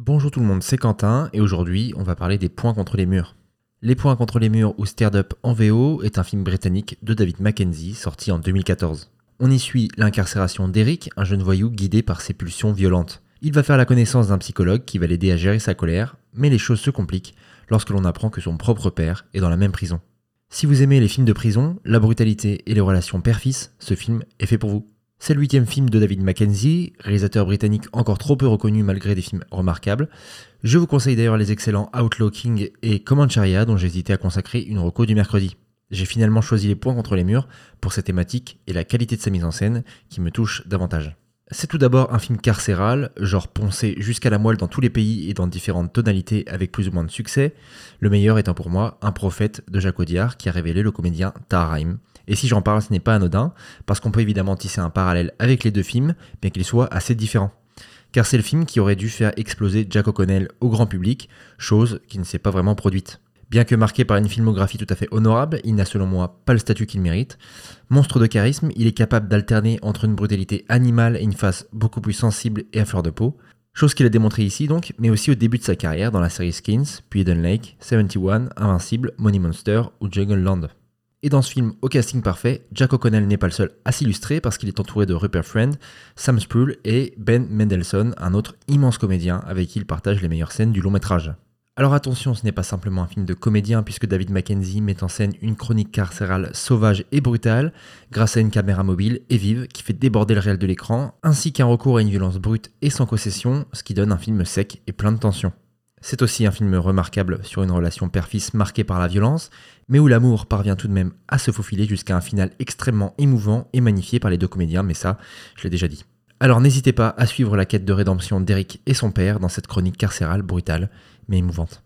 Bonjour tout le monde, c'est Quentin et aujourd'hui on va parler des points contre les murs. Les points contre les murs ou Stared Up en VO est un film britannique de David Mackenzie sorti en 2014. On y suit l'incarcération d'Eric, un jeune voyou guidé par ses pulsions violentes. Il va faire la connaissance d'un psychologue qui va l'aider à gérer sa colère, mais les choses se compliquent lorsque l'on apprend que son propre père est dans la même prison. Si vous aimez les films de prison, la brutalité et les relations père-fils, ce film est fait pour vous. C'est le huitième film de David Mackenzie, réalisateur britannique encore trop peu reconnu malgré des films remarquables. Je vous conseille d'ailleurs les excellents Outlaw King et Comancheria dont j'ai hésité à consacrer une reco du mercredi. J'ai finalement choisi les points contre les murs pour cette thématique et la qualité de sa mise en scène qui me touche davantage. C'est tout d'abord un film carcéral, genre poncé jusqu'à la moelle dans tous les pays et dans différentes tonalités avec plus ou moins de succès, le meilleur étant pour moi Un prophète de Jacques Audiard qui a révélé le comédien Tahar Et si j'en parle, ce n'est pas anodin, parce qu'on peut évidemment tisser un parallèle avec les deux films, bien qu'ils soient assez différents. Car c'est le film qui aurait dû faire exploser Jack O'Connell au grand public, chose qui ne s'est pas vraiment produite. Bien que marqué par une filmographie tout à fait honorable, il n'a selon moi pas le statut qu'il mérite. Monstre de charisme, il est capable d'alterner entre une brutalité animale et une face beaucoup plus sensible et à fleur de peau. Chose qu'il a démontré ici donc, mais aussi au début de sa carrière dans la série Skins, puis Eden Lake, 71, Invincible, Money Monster ou Jungle Land. Et dans ce film au casting parfait, Jack O'Connell n'est pas le seul à s'illustrer parce qu'il est entouré de Rupert Friend, Sam Spruill et Ben Mendelssohn, un autre immense comédien avec qui il partage les meilleures scènes du long métrage. Alors attention, ce n'est pas simplement un film de comédien puisque David Mackenzie met en scène une chronique carcérale sauvage et brutale grâce à une caméra mobile et vive qui fait déborder le réel de l'écran, ainsi qu'un recours à une violence brute et sans concession, ce qui donne un film sec et plein de tension. C'est aussi un film remarquable sur une relation père-fils marquée par la violence, mais où l'amour parvient tout de même à se faufiler jusqu'à un final extrêmement émouvant et magnifié par les deux comédiens, mais ça, je l'ai déjà dit. Alors n'hésitez pas à suivre la quête de rédemption d'Eric et son père dans cette chronique carcérale brutale mais émouvante.